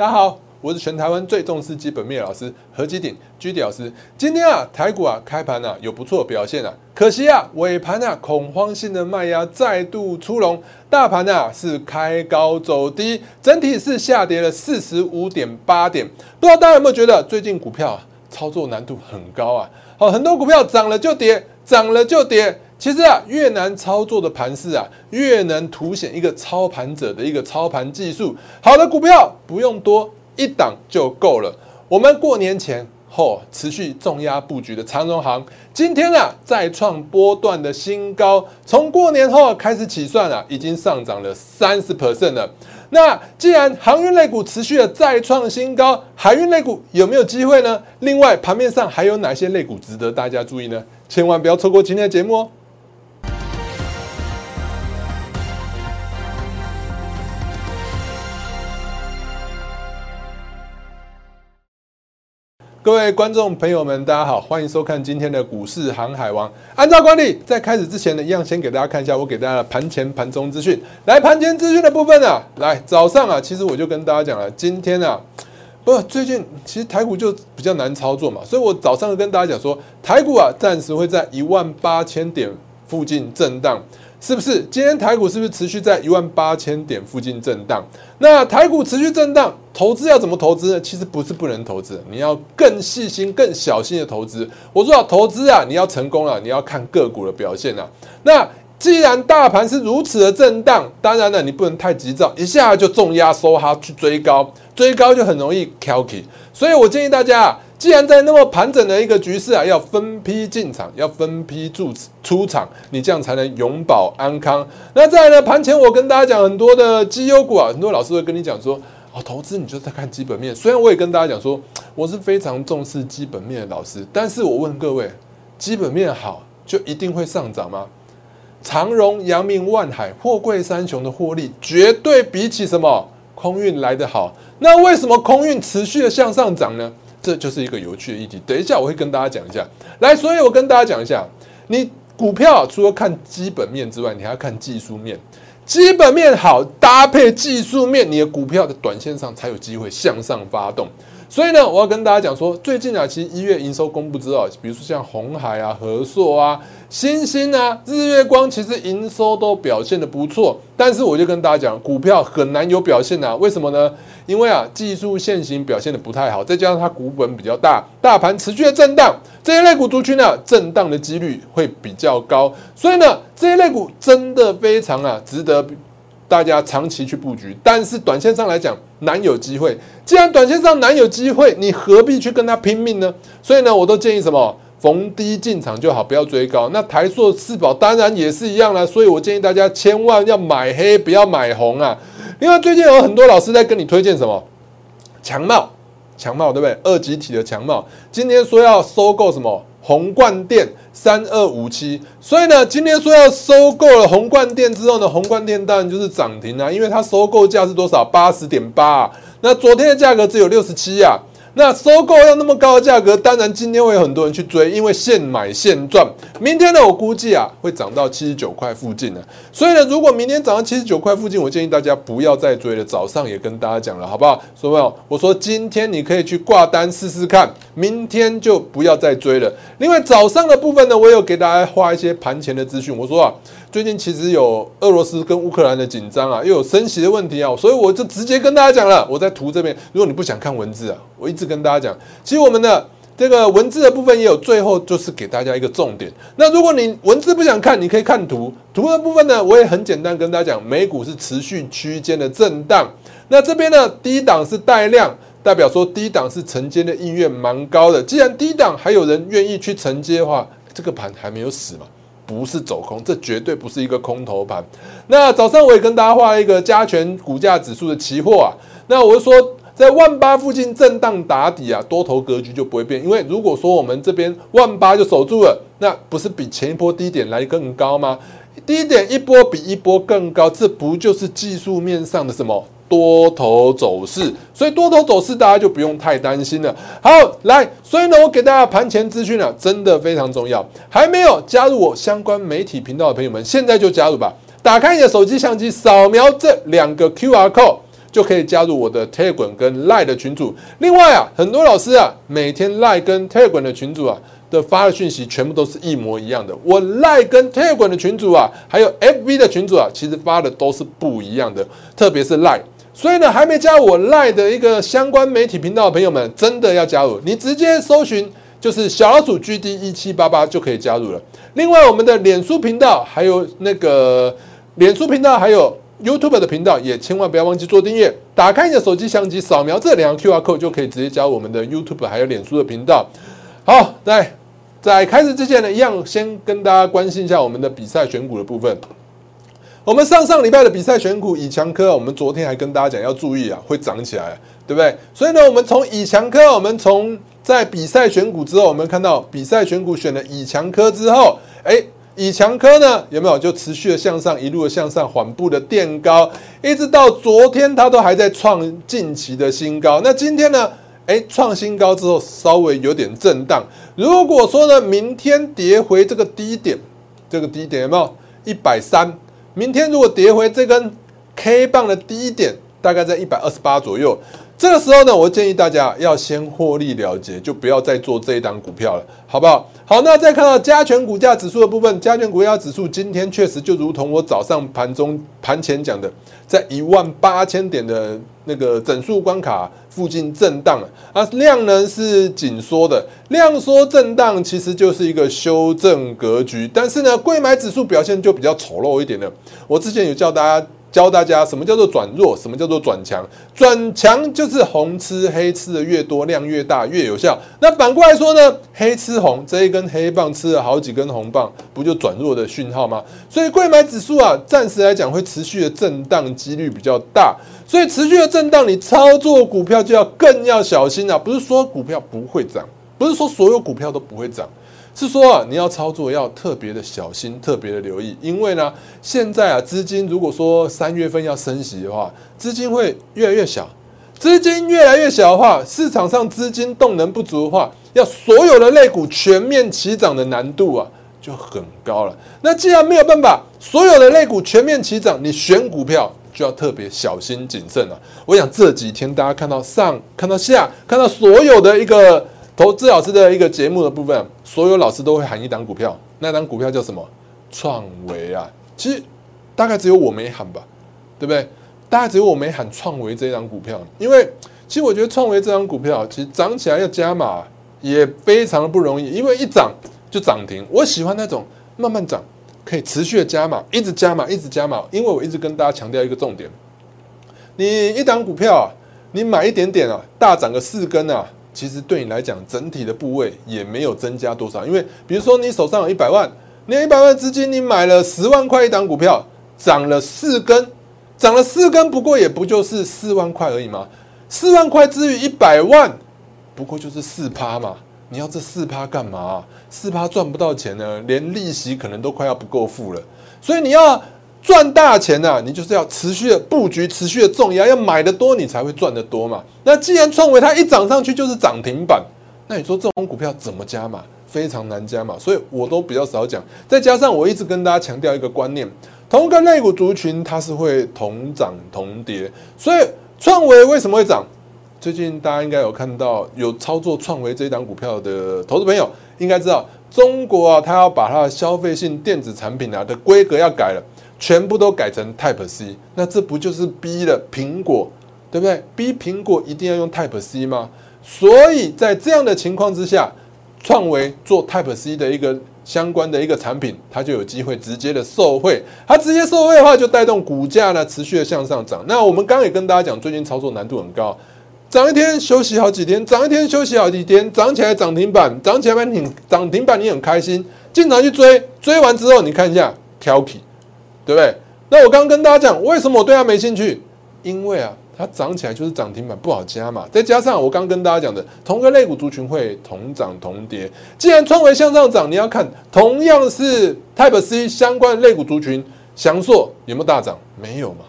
大家好，我是全台湾最重视基本面老师何基鼎居迪老师。今天啊，台股啊开盘啊有不错表现啊，可惜啊尾盘啊恐慌性的卖压再度出笼，大盘啊是开高走低，整体是下跌了四十五点八点。不知道大家有没有觉得最近股票啊操作难度很高啊？好，很多股票涨了就跌，涨了就跌。其实啊，越难操作的盘势啊，越能凸显一个操盘者的一个操盘技术。好的股票不用多，一档就够了。我们过年前后持续重压布局的长荣行，今天啊再创波段的新高。从过年后开始起算啊，已经上涨了三十 percent 了。那既然航运类股持续的再创新高，海运类股有没有机会呢？另外盘面上还有哪些类股值得大家注意呢？千万不要错过今天的节目哦！各位观众朋友们，大家好，欢迎收看今天的股市航海王。按照惯例，在开始之前呢，一样先给大家看一下我给大家的盘前、盘中资讯。来，盘前资讯的部分啊，来早上啊，其实我就跟大家讲了，今天啊，不，最近其实台股就比较难操作嘛，所以我早上跟大家讲说，台股啊，暂时会在一万八千点附近震荡。是不是今天台股是不是持续在一万八千点附近震荡？那台股持续震荡，投资要怎么投资呢？其实不是不能投资，你要更细心、更小心的投资。我说啊，投资啊，你要成功了，你要看个股的表现啊。那既然大盘是如此的震荡，当然了，你不能太急躁，一下就重压收哈去追高，追高就很容易 k i 所以我建议大家啊。既然在那么盘整的一个局势啊，要分批进场，要分批出出场，你这样才能永保安康。那再来呢？盘前我跟大家讲很多的绩优股啊，很多老师会跟你讲说，哦，投资你就在看基本面。虽然我也跟大家讲说，我是非常重视基本面的老师，但是我问各位，基本面好就一定会上涨吗？长荣、阳明、万海、货柜三雄的获利绝对比起什么空运来得好。那为什么空运持续的向上涨呢？这就是一个有趣的议题。等一下我会跟大家讲一下。来，所以我跟大家讲一下，你股票除了看基本面之外，你还要看技术面。基本面好，搭配技术面，你的股票的短线上才有机会向上发动。所以呢，我要跟大家讲说，最近啊，其实一月营收公布之后，比如说像红海啊、和硕啊、新兴啊、日月光，其实营收都表现的不错。但是我就跟大家讲，股票很难有表现啊。为什么呢？因为啊，技术线型表现的不太好，再加上它股本比较大，大盘持续的震荡，这些类股族群呢，震荡的几率会比较高。所以呢，这些类股真的非常啊，值得。大家长期去布局，但是短线上来讲难有机会。既然短线上难有机会，你何必去跟他拼命呢？所以呢，我都建议什么逢低进场就好，不要追高。那台塑、四宝当然也是一样了。所以我建议大家千万要买黑，不要买红啊。另外，最近有很多老师在跟你推荐什么强茂，强茂对不对？二级体的强茂，今天说要收购什么？宏冠店三二五七，所以呢，今天说要收购了宏冠店之后呢，宏冠店当然就是涨停啊，因为它收购价是多少？八十点八，那昨天的价格只有六十七呀。那收购要那么高的价格，当然今天会有很多人去追，因为现买现赚。明天呢，我估计啊会涨到七十九块附近呢。所以呢，如果明天涨到七十九块附近，我建议大家不要再追了。早上也跟大家讲了，好不好？所以没有？我说今天你可以去挂单试试看，明天就不要再追了。另外早上的部分呢，我有给大家画一些盘前的资讯。我说啊。最近其实有俄罗斯跟乌克兰的紧张啊，又有升息的问题啊，所以我就直接跟大家讲了。我在图这边，如果你不想看文字啊，我一直跟大家讲，其实我们的这个文字的部分也有，最后就是给大家一个重点。那如果你文字不想看，你可以看图。图的部分呢，我也很简单跟大家讲，美股是持续区间的震荡。那这边呢，低档是带量，代表说低档是承接的意愿蛮高的。既然低档还有人愿意去承接的话，这个盘还没有死嘛。不是走空，这绝对不是一个空头盘。那早上我也跟大家画了一个加权股价指数的期货啊。那我就说，在万八附近震荡打底啊，多头格局就不会变。因为如果说我们这边万八就守住了，那不是比前一波低点来更高吗？低点一波比一波更高，这不就是技术面上的什么？多头走势，所以多头走势大家就不用太担心了。好，来，所以呢，我给大家盘前资讯啊，真的非常重要。还没有加入我相关媒体频道的朋友们，现在就加入吧。打开你的手机相机，扫描这两个 Q R code，就可以加入我的 Telegram 跟 Line 的群组。另外啊，很多老师啊，每天 Line 跟 Telegram 的群组啊的发的讯息全部都是一模一样的。我 Line 跟 Telegram 的群组啊，还有 FB 的群组啊，其实发的都是不一样的，特别是 Line。所以呢，还没加我 Line 的一个相关媒体频道的朋友们，真的要加入，你直接搜寻就是小老鼠 GD 一七八八就可以加入了。另外，我们的脸书频道还有那个脸书频道还有。YouTube 的频道也千万不要忘记做订阅。打开你的手机相机，扫描这两个 QR code 就可以直接加入我们的 YouTube 还有脸书的频道。好，在在开始之前呢，一样先跟大家关心一下我们的比赛选股的部分。我们上上礼拜的比赛选股以强科，我们昨天还跟大家讲要注意啊，会涨起来，对不对？所以呢，我们从以强科，我们从在比赛选股之后，我们看到比赛选股选了以强科之后，哎。以强科呢有没有就持续的向上，一路的向上，缓步的垫高，一直到昨天它都还在创近期的新高。那今天呢？哎，创新高之后稍微有点震荡。如果说呢，明天跌回这个低点，这个低点有没有一百三？明天如果跌回这根 K 棒的低点，大概在一百二十八左右。这个时候呢，我建议大家要先获利了结，就不要再做这一档股票了，好不好？好，那再看到加权股价指数的部分，加权股价指数今天确实就如同我早上盘中盘前讲的，在一万八千点的那个整数关卡附近震荡。啊，量呢是紧缩的，量缩震荡其实就是一个修正格局，但是呢，贵买指数表现就比较丑陋一点了，我之前有叫大家。教大家什么叫做转弱，什么叫做转强？转强就是红吃黑吃的越多，量越大越有效。那反过来说呢？黑吃红，这一根黑棒吃了好几根红棒，不就转弱的讯号吗？所以贵买指数啊，暂时来讲会持续的震荡几率比较大。所以持续的震荡，你操作股票就要更要小心啊！不是说股票不会涨，不是说所有股票都不会涨。是说啊，你要操作要特别的小心，特别的留意，因为呢，现在啊，资金如果说三月份要升息的话，资金会越来越小，资金越来越小的话，市场上资金动能不足的话，要所有的类股全面齐涨的难度啊就很高了。那既然没有办法，所有的类股全面齐涨，你选股票就要特别小心谨慎了。我想这几天大家看到上，看到下，看到所有的一个。投资老师的一个节目的部分，所有老师都会喊一档股票，那档股票叫什么？创维啊！其实大概只有我没喊吧，对不对？大概只有我没喊创维这一档股票，因为其实我觉得创维这张股票其实涨起来要加码也非常的不容易，因为一涨就涨停。我喜欢那种慢慢涨，可以持续的加码，一直加码，一直加码。因为我一直跟大家强调一个重点：你一档股票啊，你买一点点啊，大涨个四根啊。其实对你来讲，整体的部位也没有增加多少。因为比如说你手上有一百万，你一百万资金，你买了十万块一档股票，涨了四根，涨了四根，不过也不就是四万块而已嘛？四万块之于一百万，不过就是四趴嘛。你要这四趴干嘛？四趴赚不到钱呢，连利息可能都快要不够付了。所以你要。赚大钱呐，你就是要持续的布局，持续的重压，要买的多，你才会赚得多嘛。那既然创维它一涨上去就是涨停板，那你说这种股票怎么加嘛？非常难加嘛。所以我都比较少讲。再加上我一直跟大家强调一个观念，同一个类股族群它是会同涨同跌。所以创维为什么会涨？最近大家应该有看到有操作创维这一档股票的投资朋友，应该知道中国啊，它要把它的消费性电子产品啊的规格要改了。全部都改成 Type C，那这不就是逼了苹果，对不对？逼苹果一定要用 Type C 吗？所以在这样的情况之下，创维做 Type C 的一个相关的一个产品，它就有机会直接的受惠。它直接受惠的话，就带动股价呢持续的向上涨。那我们刚刚也跟大家讲，最近操作难度很高，涨一天休息好几天，涨一天休息好几天，涨起来涨停板，涨起来板涨停板你很开心，经常去追，追完之后你看一下挑剔。对不对？那我刚刚跟大家讲，为什么我对它没兴趣？因为啊，它涨起来就是涨停板，不好加嘛。再加上我刚跟大家讲的，同个类股族群会同涨同跌。既然创维向上涨，你要看同样是 Type C 相关类股族群，翔硕有没有大涨？没有嘛，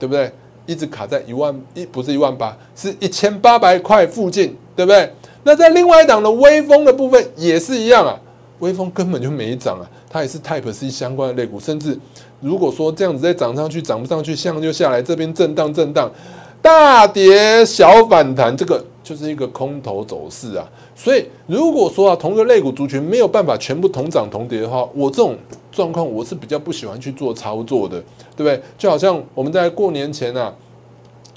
对不对？一直卡在一万一，不是一万八，是一千八百块附近，对不对？那在另外一档的微风的部分也是一样啊，微风根本就没涨啊，它也是 Type C 相关的类股，甚至。如果说这样子再涨上去，涨不上去，向就下来，这边震荡震荡，大跌小反弹，这个就是一个空头走势啊。所以如果说啊，同个类股族群没有办法全部同涨同跌的话，我这种状况我是比较不喜欢去做操作的，对不对？就好像我们在过年前啊，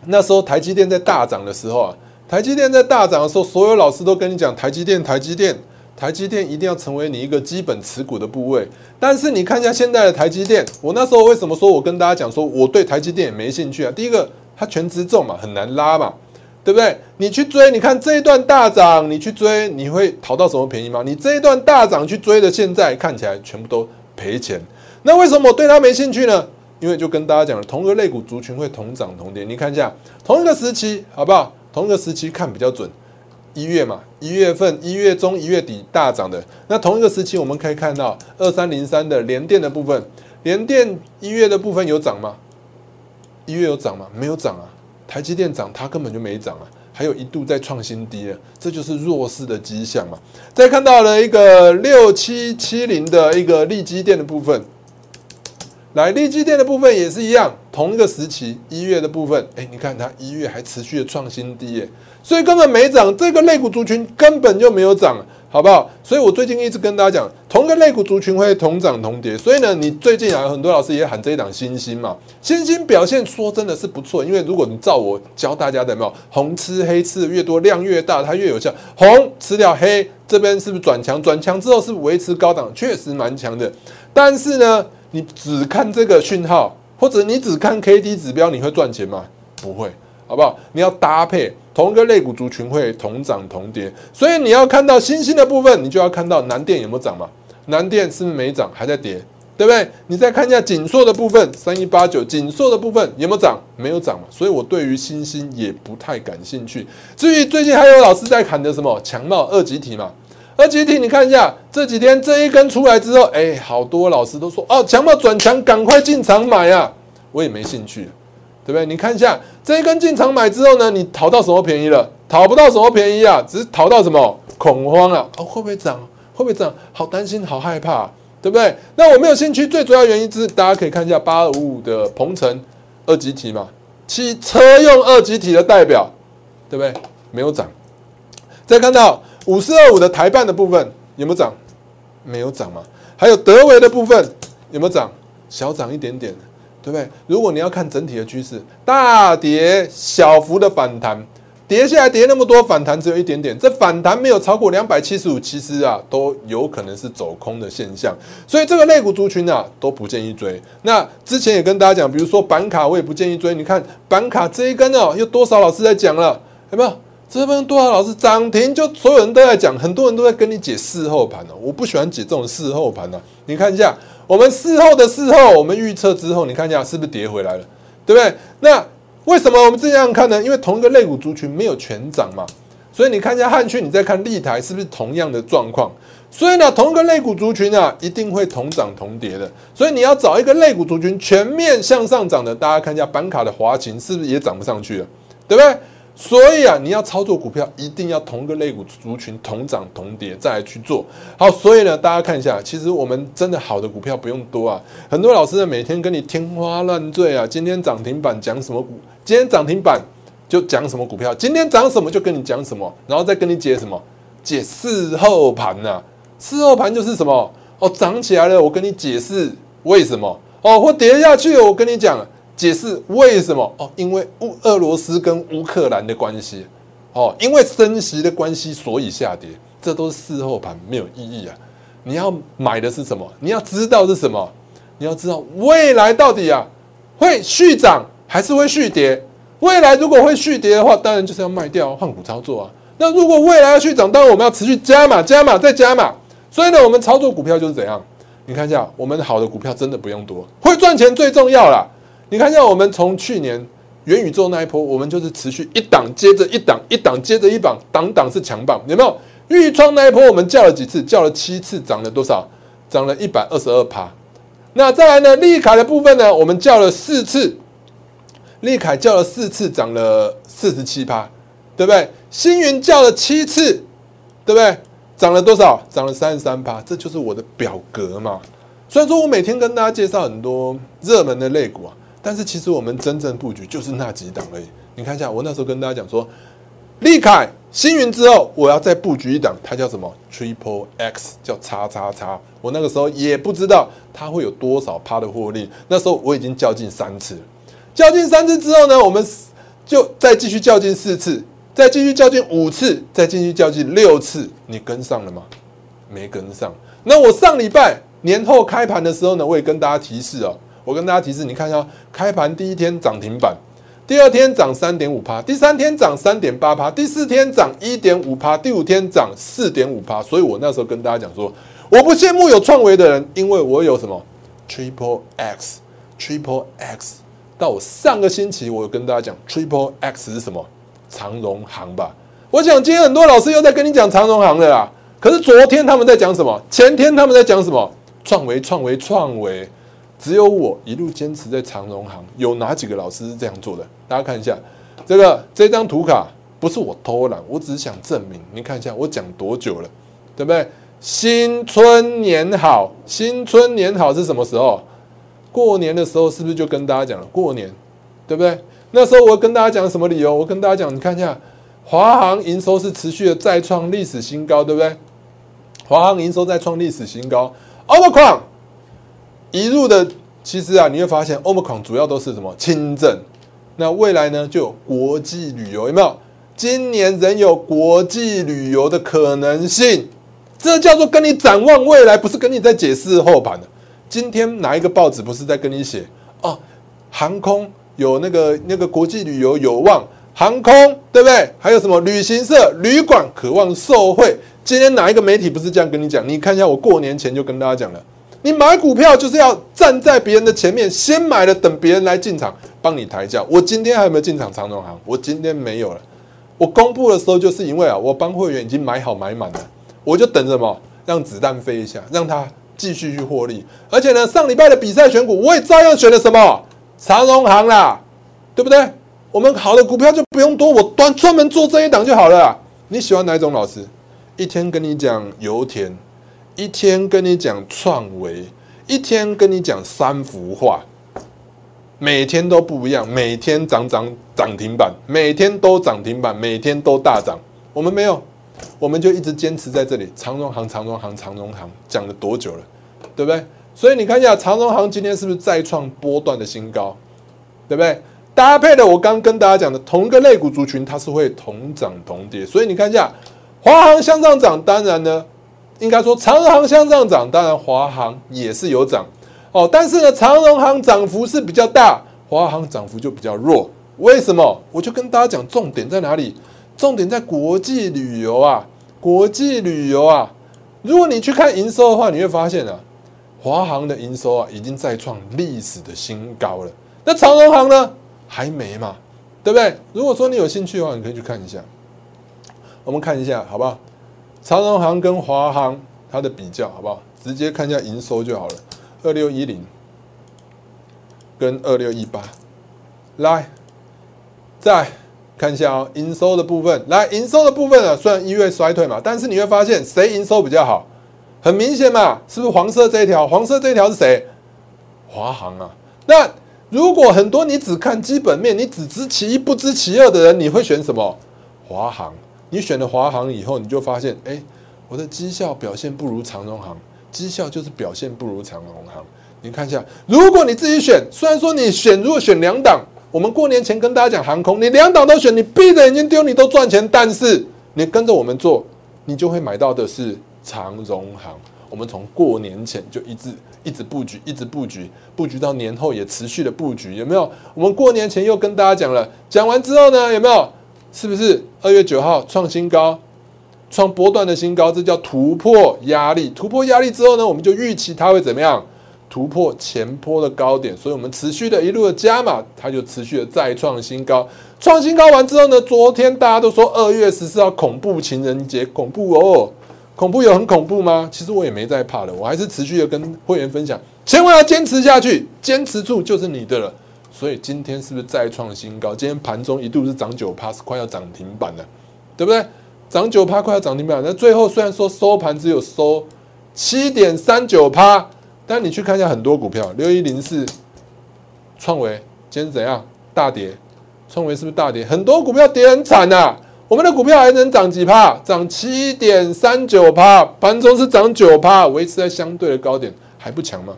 那时候台积电在大涨的时候啊，台积电在大涨的时候，所有老师都跟你讲台积电，台积电。台积电一定要成为你一个基本持股的部位，但是你看一下现在的台积电，我那时候为什么说我跟大家讲说我对台积电也没兴趣啊？第一个，它全值重嘛，很难拉嘛，对不对？你去追，你看这一段大涨，你去追，你会淘到什么便宜吗？你这一段大涨去追的，现在看起来全部都赔钱。那为什么我对它没兴趣呢？因为就跟大家讲了，同一个类股族群会同涨同跌。你看一下同一个时期，好不好？同一个时期看比较准。一月嘛，一月份、一月中、一月底大涨的。那同一个时期，我们可以看到二三零三的联电的部分，联电一月的部分有涨吗？一月有涨吗？没有涨啊。台积电涨，它根本就没涨啊。还有一度在创新低了，这就是弱势的迹象嘛。再看到了一个六七七零的一个利基电的部分，来利基电的部分也是一样，同一个时期一月的部分，哎，你看它一月还持续的创新低耶。所以根本没涨，这个肋骨族群根本就没有涨，好不好？所以我最近一直跟大家讲，同一个肋骨族群会同涨同跌。所以呢，你最近啊，很多老师也喊这一档新星嘛，新星表现说真的是不错。因为如果你照我教大家的，没有红吃黑吃越多，量越大，它越有效。红吃掉黑，这边是不是转强？转强之后是维持高档，确实蛮强的。但是呢，你只看这个讯号，或者你只看 K D 指标，你会赚钱吗？不会，好不好？你要搭配。同一个类股族群会同涨同跌，所以你要看到新兴的部分，你就要看到南电有没有涨嘛？南电是不是没涨，还在跌，对不对？你再看一下紧缩的部分，三一八九紧缩的部分有没有涨？没有涨嘛？所以我对于新兴也不太感兴趣。至于最近还有老师在砍的什么强茂二级体嘛？二级体你看一下这几天这一根出来之后，哎，好多老师都说哦，强茂转强，赶快进场买啊！我也没兴趣。对不对？你看一下这一根进场买之后呢，你淘到什么便宜了？淘不到什么便宜啊，只是淘到什么恐慌啊？哦，会不会涨？会不会涨？好担心，好害怕，对不对？那我没有兴趣，最主要原因是大家可以看一下八二五五的鹏程二级体嘛，汽车用二级体的代表，对不对？没有涨。再看到五四二五的台办的部分有没有涨？没有涨嘛？还有德维的部分有没有涨？小涨一点点。对不对？如果你要看整体的趋势，大跌小幅的反弹，跌下来跌那么多，反弹只有一点点，这反弹没有超过两百七十五，其实啊都有可能是走空的现象，所以这个类股族群啊都不建议追。那之前也跟大家讲，比如说板卡，我也不建议追。你看板卡这一根哦，有多少老师在讲了？有没有？这边多少老师涨停，就所有人都在讲，很多人都在跟你解事后盘哦。我不喜欢解这种事后盘的，你看一下。我们事后的事后，我们预测之后，你看一下是不是跌回来了，对不对？那为什么我们这样看呢？因为同一个类股族群没有全涨嘛，所以你看一下汉讯，你再看立台，是不是同样的状况？所以呢，同一个类股族群啊，一定会同涨同跌的。所以你要找一个类股族群全面向上涨的，大家看一下板卡的华勤，是不是也涨不上去了，对不对？所以啊，你要操作股票，一定要同个类股族群同涨同跌再去做好。所以呢，大家看一下，其实我们真的好的股票不用多啊。很多老师呢，每天跟你天花乱坠啊，今天涨停板讲什么股，今天涨停板就讲什么股票，今天涨什么就跟你讲什么，然后再跟你解什么解事后盘呐。事后盘就是什么哦，涨起来了，我跟你解释为什么哦，或跌下去，我跟你讲。解释为什么哦？因为乌俄罗斯跟乌克兰的关系哦，因为升息的关系，所以下跌，这都是事后盘，没有意义啊！你要买的是什么？你要知道是什么？你要知道未来到底啊会续涨还是会续跌？未来如果会续跌的话，当然就是要卖掉换股操作啊。那如果未来要续涨，当然我们要持续加码、加码再加码。所以呢，我们操作股票就是怎样？你看一下，我们好的股票真的不用多，会赚钱最重要啦。你看一下，我们从去年元宇宙那一波，我们就是持续一档接着一档，一档接着一档，档档是强棒，有没有？预创那一波，我们叫了几次？叫了七次，涨了多少？涨了一百二十二趴。那再来呢？利凯的部分呢？我们叫了四次，利凯叫了四次，涨了四十七趴，对不对？星云叫了七次，对不对？涨了多少？涨了三十三趴。这就是我的表格嘛。虽然说我每天跟大家介绍很多热门的类股啊。但是其实我们真正布局就是那几档而已，你看一下，我那时候跟大家讲说，利凯星云之后，我要再布局一档，它叫什么？Triple X，叫叉叉叉。我那个时候也不知道它会有多少趴的获利。那时候我已经较劲三次，较劲三次之后呢，我们就再继续较劲四次，再继续较劲五次，再继续较劲六次。你跟上了吗？没跟上。那我上礼拜年后开盘的时候呢，我也跟大家提示哦，我跟大家提示，你看一下，开盘第一天涨停板，第二天涨三点五趴，第三天涨三点八趴，第四天涨一点五趴，第五天涨四点五趴。所以我那时候跟大家讲说，我不羡慕有创维的人，因为我有什么 Triple X，Triple X。到我上个星期，我有跟大家讲 Triple X 是什么？长荣行吧。我想今天很多老师又在跟你讲长荣行的啦。可是昨天他们在讲什么？前天他们在讲什么？创维、创维、创维，只有我一路坚持在长荣行。有哪几个老师是这样做的？大家看一下，这个这张图卡不是我偷懒，我只是想证明。你看一下，我讲多久了，对不对？新春年好，新春年好是什么时候？过年的时候是不是就跟大家讲了？过年，对不对？那时候我跟大家讲什么理由？我跟大家讲，你看一下，华航营收是持续的再创历史新高，对不对？华航营收再创历史新高，Omicron 一路的，其实啊，你会发现 Omicron 主要都是什么轻症，那未来呢就有国际旅游，有没有？今年仍有国际旅游的可能性，这叫做跟你展望未来，不是跟你在解释后盘的。今天哪一个报纸不是在跟你写哦？航空有那个那个国际旅游有望，航空对不对？还有什么旅行社、旅馆渴望受惠？今天哪一个媒体不是这样跟你讲？你看一下，我过年前就跟大家讲了，你买股票就是要站在别人的前面，先买了，等别人来进场帮你抬价。我今天还有没有进场长荣行？我今天没有了。我公布的时候，就是因为啊，我帮会员已经买好买满了，我就等着么，让子弹飞一下，让他继续去获利。而且呢，上礼拜的比赛选股，我也照样选了什么长荣行啦，对不对？我们好的股票就不用多，我专专门做这一档就好了。你喜欢哪种老师？一天跟你讲油田，一天跟你讲创维，一天跟你讲三幅画。每天都不一样，每天涨涨涨停板，每天都涨停板，每天都大涨。我们没有，我们就一直坚持在这里。长荣行，长荣行，长荣行，讲了多久了，对不对？所以你看一下长荣行今天是不是再创波段的新高，对不对？搭配的我刚跟大家讲的同一个类股族群，它是会同涨同跌。所以你看一下，华航向上涨，当然呢，应该说长荣行向上涨，当然华航也是有涨。哦，但是呢，长荣行涨幅是比较大，华航涨幅就比较弱。为什么？我就跟大家讲，重点在哪里？重点在国际旅游啊，国际旅游啊。如果你去看营收的话，你会发现啊，华航的营收啊，已经再创历史的新高了。那长荣行呢，还没嘛，对不对？如果说你有兴趣的话，你可以去看一下。我们看一下好不好？长荣行跟华航它的比较好不好？直接看一下营收就好了。二六一零跟二六一八，来再看一下哦，营收的部分。来，营收的部分啊，虽然一月衰退嘛，但是你会发现谁营收比较好？很明显嘛，是不是黄色这一条？黄色这一条是谁？华航啊。那如果很多你只看基本面，你只知其一不知其二的人，你会选什么？华航。你选了华航以后，你就发现，哎，我的绩效表现不如长荣航。绩效就是表现不如长荣航，你看一下，如果你自己选，虽然说你选如果选两档，我们过年前跟大家讲航空，你两档都选，你闭着眼睛丢，你都赚钱，但是你跟着我们做，你就会买到的是长荣航。我们从过年前就一直一直布局，一直布局，布局到年后也持续的布局，有没有？我们过年前又跟大家讲了，讲完之后呢，有没有？是不是二月九号创新高？创波段的新高，这叫突破压力。突破压力之后呢，我们就预期它会怎么样？突破前坡的高点，所以我们持续的一路的加码，它就持续的再创新高。创新高完之后呢，昨天大家都说二月十四号恐怖情人节，恐怖哦，恐怖有很恐怖吗？其实我也没在怕的，我还是持续的跟会员分享，千万要坚持下去，坚持住就是你的了。所以今天是不是再创新高？今天盘中一度是涨九趴，是快要涨停板了，对不对？涨九趴，快要涨停板。那最后虽然说收盘只有收七点三九趴，但你去看一下很多股票，六一零四创维今天怎样？大跌，创维是不是大跌？很多股票跌很惨呐。我们的股票还能涨几趴？涨七点三九趴，盘中是涨九趴，维持在相对的高点，还不强吗？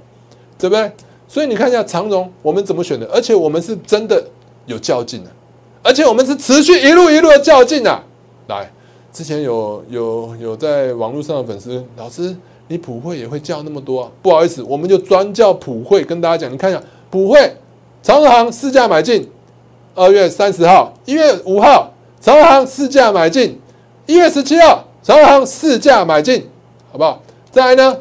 对不对？所以你看一下长荣，我们怎么选的？而且我们是真的有较劲的，而且我们是持续一路一路的较劲啊！来，之前有有有在网络上的粉丝老师，你普惠也会叫那么多啊？不好意思，我们就专叫普惠，跟大家讲，你看一下普惠长荣行市价买进，二月三十号，一月五号。长航市价买进，一月十七号，长航市价买进，好不好？再来呢，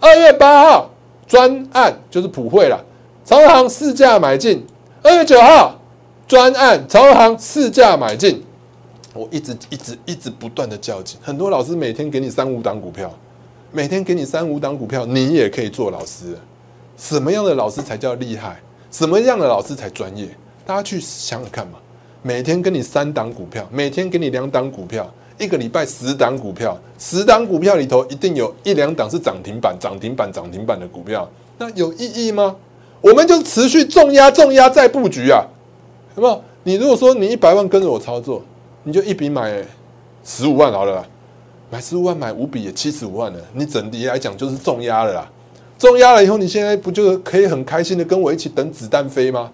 二月八号专案就是普惠了，长航市价买进，二月九号专案长航市价买进，我一直一直一直不断的较劲，很多老师每天给你三五档股票，每天给你三五档股票，你也可以做老师，什么样的老师才叫厉害？什么样的老师才专业？大家去想想看嘛。每天给你三档股票，每天给你两档股票，一个礼拜十档股票，十档股票里头一定有一两档是涨停板、涨停板、涨停板的股票，那有意义吗？我们就持续重压、重压再布局啊，有没有？你如果说你一百万跟着我操作，你就一笔买十五万好了，买十五万买五笔也七十五万了，你整体来讲就是重压了啦。重压了以后，你现在不就可以很开心的跟我一起等子弹飞吗？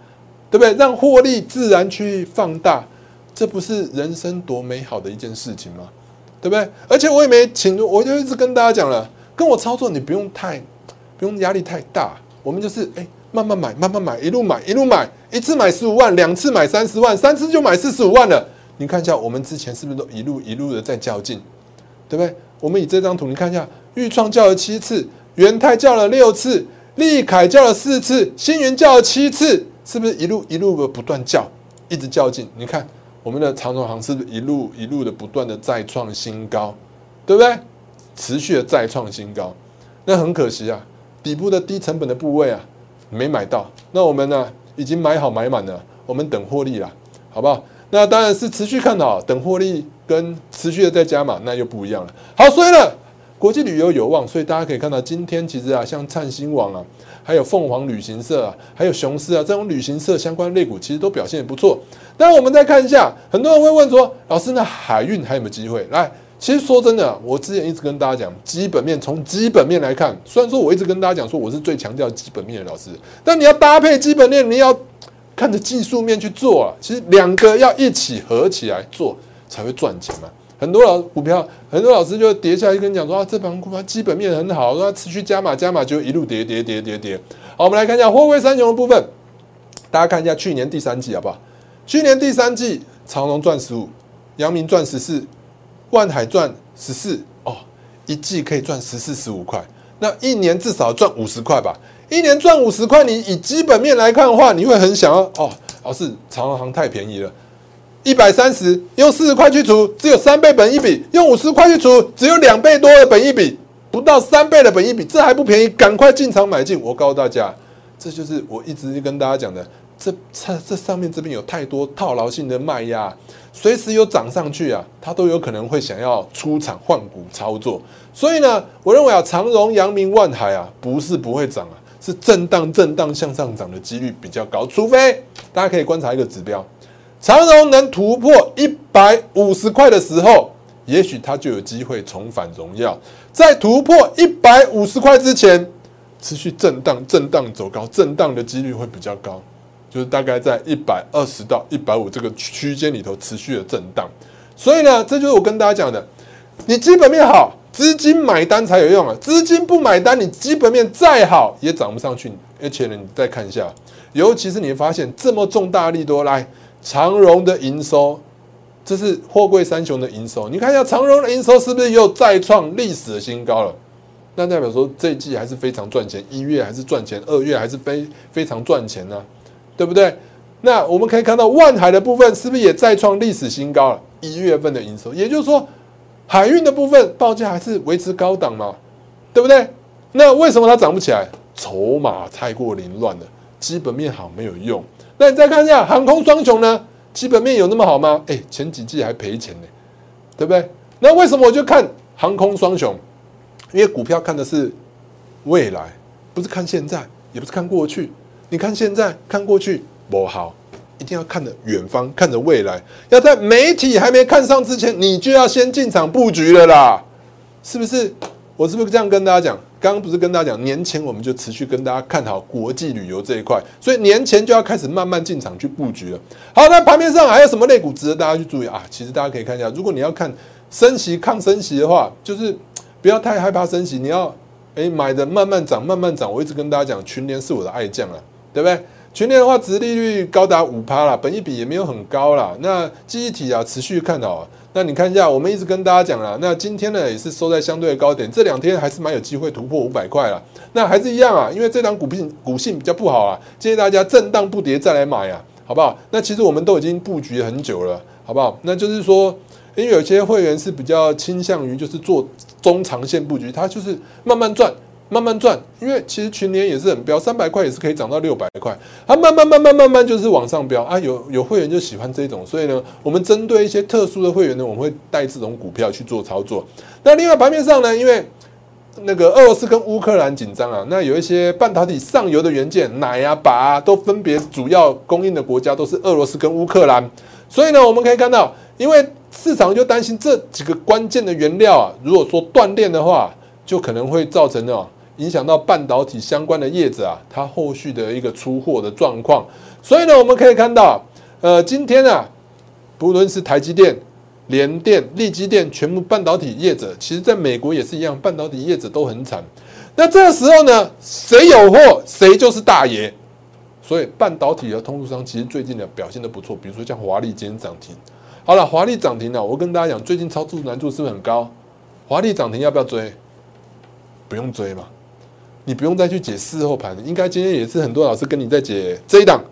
对不对？让获利自然去放大，这不是人生多美好的一件事情吗？对不对？而且我也没请，我就一直跟大家讲了，跟我操作你不用太，不用压力太大。我们就是哎，慢慢买，慢慢买，一路买，一路买，一次买十五万，两次买三十万，三次就买四十五万了。你看一下，我们之前是不是都一路一路的在较劲？对不对？我们以这张图，你看一下，豫创叫了七次，元泰叫了六次，利凯叫了四次，新云叫了七次。是不是一路一路的不断叫，一直较劲？你看我们的长荣行是不是一路一路的不断的再创新高，对不对？持续的再创新高，那很可惜啊，底部的低成本的部位啊没买到。那我们呢已经买好买满了，我们等获利了，好不好？那当然是持续看好，等获利跟持续的再加码，那又不一样了。好，所以呢，国际旅游有望，所以大家可以看到今天其实啊，像灿星网啊。还有凤凰旅行社啊，还有雄狮啊，这种旅行社相关类股其实都表现不错。那我们再看一下，很多人会问说，老师，那海运还有没有机会？来，其实说真的，我之前一直跟大家讲，基本面从基本面来看，虽然说我一直跟大家讲说我是最强调基本面的老师，但你要搭配基本面，你要看着技术面去做啊。其实两个要一起合起来做才会赚钱嘛。很多老股票，很多老师就跌下来跟你讲说啊，这盘股票基本面很好，说持续加码加码就一路跌跌跌跌跌。好，我们来看一下货柜三雄的部分，大家看一下去年第三季好不好？去年第三季长隆赚十五，阳明赚十四，万海赚十四哦，一季可以赚十四十五块，那一年至少赚五十块吧？一年赚五十块，你以基本面来看的话，你会很想要哦，老师长隆行太便宜了。一百三十用四十块去除，只有三倍本一比；用五十块去除，只有两倍多的本一比，不到三倍的本一比，这还不便宜，赶快进场买进！我告诉大家，这就是我一直跟大家讲的，这这这上面这边有太多套牢性的卖压，随时有涨上去啊，它都有可能会想要出场换股操作。所以呢，我认为啊，长荣、阳明、万海啊，不是不会涨啊，是震荡震荡向上涨的几率比较高，除非大家可以观察一个指标。长荣能突破一百五十块的时候，也许它就有机会重返荣耀。在突破一百五十块之前，持续震荡、震荡走高，震荡的几率会比较高，就是大概在一百二十到一百五这个区间里头持续的震荡。所以呢，这就是我跟大家讲的：你基本面好，资金买单才有用啊！资金不买单，你基本面再好也涨不上去。而且呢，你再看一下，尤其是你会发现这么重大力多来。长荣的营收，这是货柜三雄的营收。你看一下长荣的营收是不是又再创历史的新高了？那代表说这一季还是非常赚钱，一月还是赚钱，二月还是非非常赚钱呢，对不对？那我们可以看到万海的部分是不是也再创历史新高了？一月份的营收，也就是说海运的部分报价还是维持高档嘛，对不对？那为什么它涨不起来？筹码太过凌乱了，基本面好没有用。那你再看一下航空双雄呢？基本面有那么好吗？哎，前几季还赔钱呢，对不对？那为什么我就看航空双雄？因为股票看的是未来，不是看现在，也不是看过去。你看现在看过去不好，一定要看着远方，看着未来，要在媒体还没看上之前，你就要先进场布局了啦，是不是？我是不是这样跟大家讲？刚刚不是跟大家讲，年前我们就持续跟大家看好国际旅游这一块，所以年前就要开始慢慢进场去布局了。好，那盘面上还有什么类股值得大家去注意啊？其实大家可以看一下，如果你要看升息抗升息的话，就是不要太害怕升息，你要诶买的慢慢涨，慢慢涨。我一直跟大家讲，群联是我的爱将啊，对不对？群联的话，殖利率高达五趴啦，本益比也没有很高啦。那记忆体啊，持续看好。那你看一下，我们一直跟大家讲了，那今天呢也是收在相对的高点，这两天还是蛮有机会突破五百块了。那还是一样啊，因为这张股性股性比较不好啊，建议大家震荡不跌再来买啊，好不好？那其实我们都已经布局很久了，好不好？那就是说，因为有些会员是比较倾向于就是做中长线布局，他就是慢慢赚。慢慢赚，因为其实群年也是很飙，三百块也是可以涨到六百块，它慢慢慢慢慢慢就是往上飙啊。有有会员就喜欢这种，所以呢，我们针对一些特殊的会员呢，我们会带这种股票去做操作。那另外盘面上呢，因为那个俄罗斯跟乌克兰紧张啊，那有一些半导体上游的元件，奶啊、钯啊，都分别主要供应的国家都是俄罗斯跟乌克兰，所以呢，我们可以看到，因为市场就担心这几个关键的原料啊，如果说断链的话，就可能会造成呢。影响到半导体相关的业者啊，它后续的一个出货的状况。所以呢，我们可以看到，呃，今天啊，不论是台积电、联电、力积电，全部半导体业者，其实在美国也是一样，半导体业者都很惨。那这个时候呢，谁有货，谁就是大爷。所以半导体的通路商其实最近的表现的不错，比如说像华丽今天涨停。好了，华丽涨停了，我跟大家讲，最近操作难度是不是很高？华丽涨停要不要追？不用追嘛。你不用再去解事后盘，应该今天也是很多老师跟你在解这一档，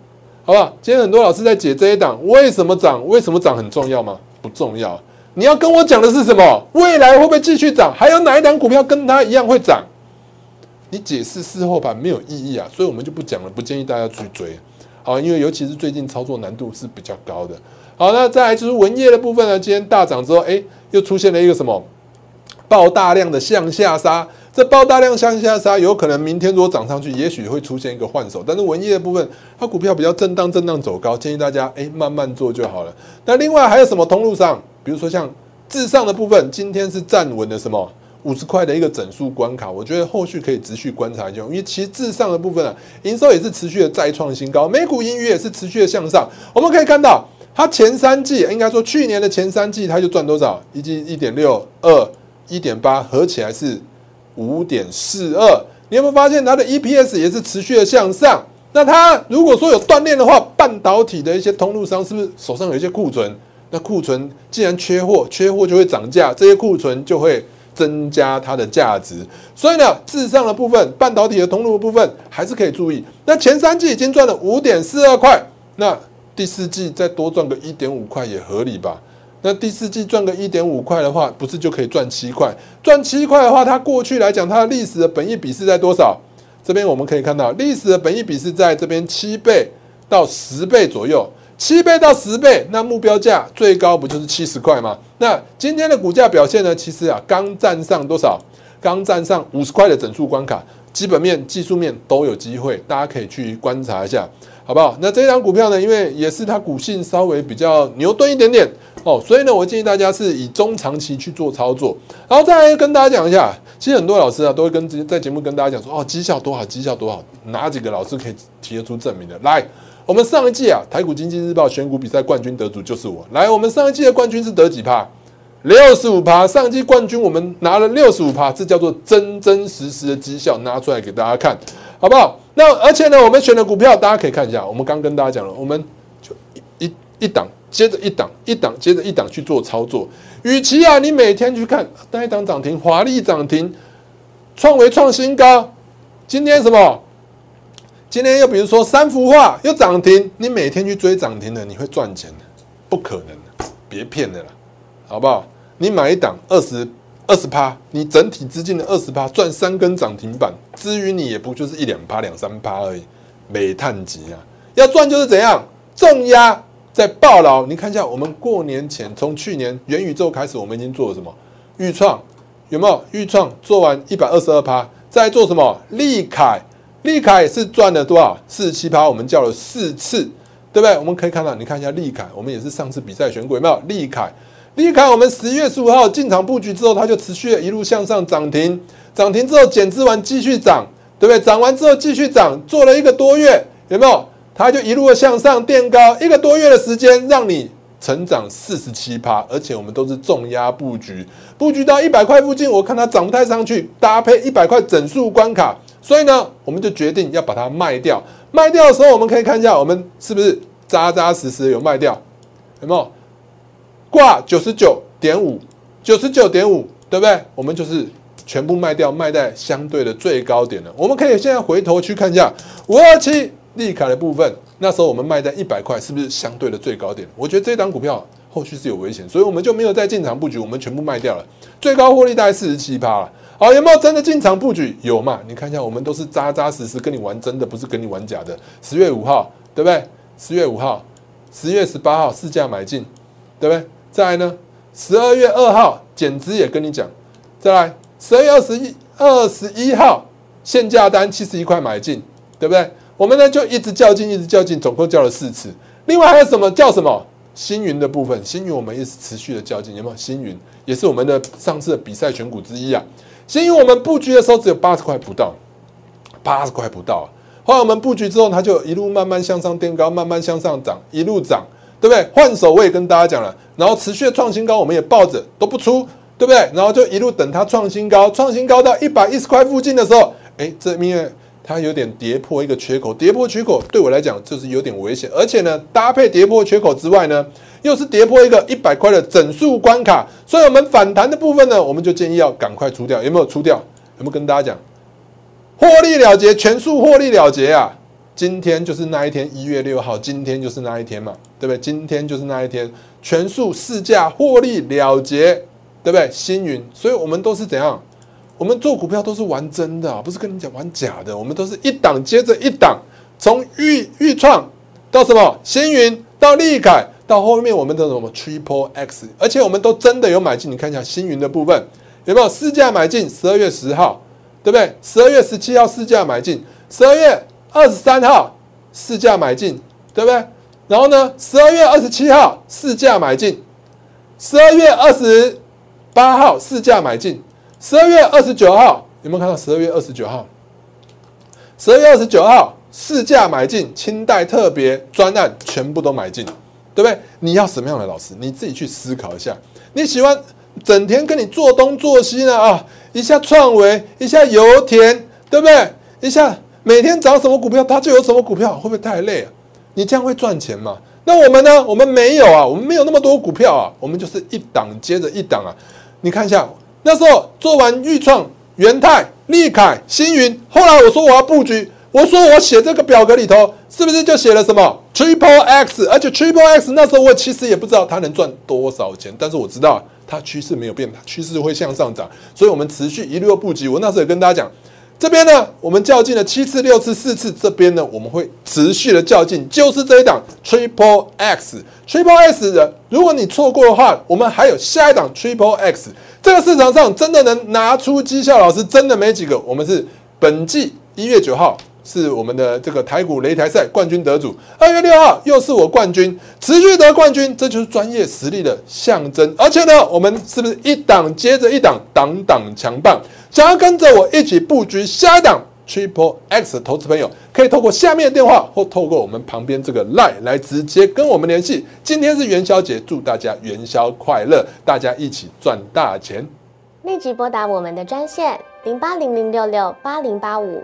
好不好？今天很多老师在解这一档，为什么涨？为什么涨很重要吗？不重要。你要跟我讲的是什么？未来会不会继续涨？还有哪一档股票跟它一样会涨？你解释事后盘没有意义啊，所以我们就不讲了，不建议大家去追。好，因为尤其是最近操作难度是比较高的。好，那再来就是文业的部分呢，今天大涨之后，哎，又出现了一个什么？爆大量的向下杀。这爆大量向下杀，有可能明天如果涨上去，也许会出现一个换手。但是文业的部分，它股票比较震荡，震荡走高，建议大家哎慢慢做就好了。那另外还有什么通路上，比如说像至上的部分，今天是站稳的什么五十块的一个整数关卡，我觉得后续可以持续观察一下，因为其实至上的部分啊，营收也是持续的再创新高，每股盈余也是持续的向上。我们可以看到，它前三季应该说去年的前三季，它就赚多少？一季一点六二，一点八，合起来是。五点四二，你有没有发现它的 EPS 也是持续的向上？那它如果说有锻炼的话，半导体的一些通路商是不是手上有一些库存？那库存既然缺货，缺货就会涨价，这些库存就会增加它的价值。所以呢，至上的部分，半导体的通路的部分还是可以注意。那前三季已经赚了五点四二块，那第四季再多赚个一点五块也合理吧？那第四季赚个一点五块的话，不是就可以赚七块？赚七块的话，它过去来讲，它的历史的本益比是在多少？这边我们可以看到，历史的本益比是在这边七倍到十倍左右，七倍到十倍，那目标价最高不就是七十块吗？那今天的股价表现呢？其实啊，刚站上多少？刚站上五十块的整数关卡，基本面、技术面都有机会，大家可以去观察一下。好不好？那这张股票呢？因为也是它股性稍微比较牛顿一点点哦，所以呢，我建议大家是以中长期去做操作。然后再来跟大家讲一下，其实很多老师啊都会跟在节目跟大家讲说，哦，绩效多好，绩效多好，哪几个老师可以提得出证明的？来，我们上一季啊，台股经济日报选股比赛冠军得主就是我。来，我们上一季的冠军是得几趴？六十五趴。上一季冠军我们拿了六十五趴，这叫做真真实实的绩效，拿出来给大家看，好不好？那而且呢，我们选的股票大家可以看一下，我们刚跟大家讲了，我们就一一档接着一档，一档接着一档去做操作。与其啊，你每天去看那一档涨停，华丽涨停，创维创新高，今天什么？今天又比如说三幅画又涨停，你每天去追涨停的，你会赚钱的？不可能的，别骗的了，好不好？你买一档二十。二十趴，你整体资金的二十趴赚三根涨停板，至于你也不就是一两趴、两三趴而已，没探级啊！要赚就是怎样重压在爆牢。你看一下，我们过年前从去年元宇宙开始，我们已经做了什么？预创有没有？预创做完一百二十二趴，再做什么？利凯，利凯是赚了多少？四十七趴，我们叫了四次。对不对？我们可以看到，你看一下利凯，我们也是上次比赛选股有没有？利凯，利凯，我们十一月十五号进场布局之后，它就持续的一路向上涨停，涨停之后减资完继续涨，对不对？涨完之后继续涨，做了一个多月，有没有？它就一路的向上垫高，一个多月的时间，让你成长四十七趴，而且我们都是重压布局，布局到一百块附近，我看它涨不太上去，搭配一百块整数关卡，所以呢，我们就决定要把它卖掉。卖掉的时候，我们可以看一下，我们是不是扎扎实实有卖掉？有没有挂九十九点五？九十九点五，对不对？我们就是全部卖掉，卖在相对的最高点了。我们可以现在回头去看一下五二七。利凯的部分，那时候我们卖在一百块，是不是相对的最高点？我觉得这档股票后续是有危险，所以我们就没有再进场布局，我们全部卖掉了。最高获利大概四十七趴了。好，有没有真的进场布局？有嘛？你看一下，我们都是扎扎实实跟你玩真的，不是跟你玩假的。十月五号，对不对？十月五号，十月十八号市价买进，对不对？再来呢，十二月二号减资也跟你讲，再来十二月二十一二十一号限价单七十一块买进，对不对？我们呢就一直较劲，一直较劲，总共较了四次。另外还有什么叫什么星云的部分？星云我们也是持续的较劲，有没有？星云也是我们的上次的比赛选股之一啊。星云我们布局的时候只有八十块不到，八十块不到。后来我们布局之后，它就一路慢慢向上垫高，慢慢向上涨，一路涨，对不对？换手我也跟大家讲了，然后持续的创新高，我们也抱着都不出，对不对？然后就一路等它创新高，创新高到一百一十块附近的时候，哎，这因为。它有点跌破一个缺口，跌破缺口对我来讲就是有点危险，而且呢，搭配跌破缺口之外呢，又是跌破一个一百块的整数关卡，所以我们反弹的部分呢，我们就建议要赶快出掉，有没有出掉？有没有跟大家讲，获利了结，全数获利了结啊！今天就是那一天，一月六号，今天就是那一天嘛，对不对？今天就是那一天，全数市价获利了结，对不对？星云，所以我们都是怎样？我们做股票都是玩真的，不是跟你讲玩假的。我们都是一档接着一档，从预预创到什么星云，到利凯，到后面我们的什么 Triple X，而且我们都真的有买进。你看一下星云的部分有没有市价买进？十二月十号，对不对？十二月十七号市价买进，十二月二十三号市价买进，对不对？然后呢，十二月二十七号市价买进，十二月二十八号市价买进。十二月二十九号有没有看到？十二月二十九号，十二月二十九号市价买进，清代特别专案全部都买进，对不对？你要什么样的老师？你自己去思考一下。你喜欢整天跟你做东做西呢？啊，一下创维，一下油田，对不对？一下每天涨什么股票，它就有什么股票，会不会太累啊？你这样会赚钱吗？那我们呢？我们没有啊，我们没有那么多股票啊，我们就是一档接着一档啊。你看一下。那时候做完预创、元泰、利凯、星云，后来我说我要布局，我说我写这个表格里头是不是就写了什么 Triple X？而且 Triple X 那时候我其实也不知道它能赚多少钱，但是我知道它趋势没有变，趋势会向上涨，所以我们持续一路布局。我那时候也跟大家讲。这边呢，我们较劲了七次、六次、四次。这边呢，我们会持续的较劲，就是这一档 Triple X。Triple X 的，如果你错过的话，我们还有下一档 Triple X。这个市场上真的能拿出绩效老师，真的没几个。我们是本季一月九号是我们的这个台股擂台赛冠军得主，二月六号又是我冠军，持续得冠军，这就是专业实力的象征。而且呢，我们是不是一档接着一档，档档强棒？想要跟着我一起布局下一档 Triple X 的投资朋友，可以透过下面的电话或透过我们旁边这个 Line 来直接跟我们联系。今天是元宵节，祝大家元宵快乐，大家一起赚大钱！立即拨打我们的专线零八零零六六八零八五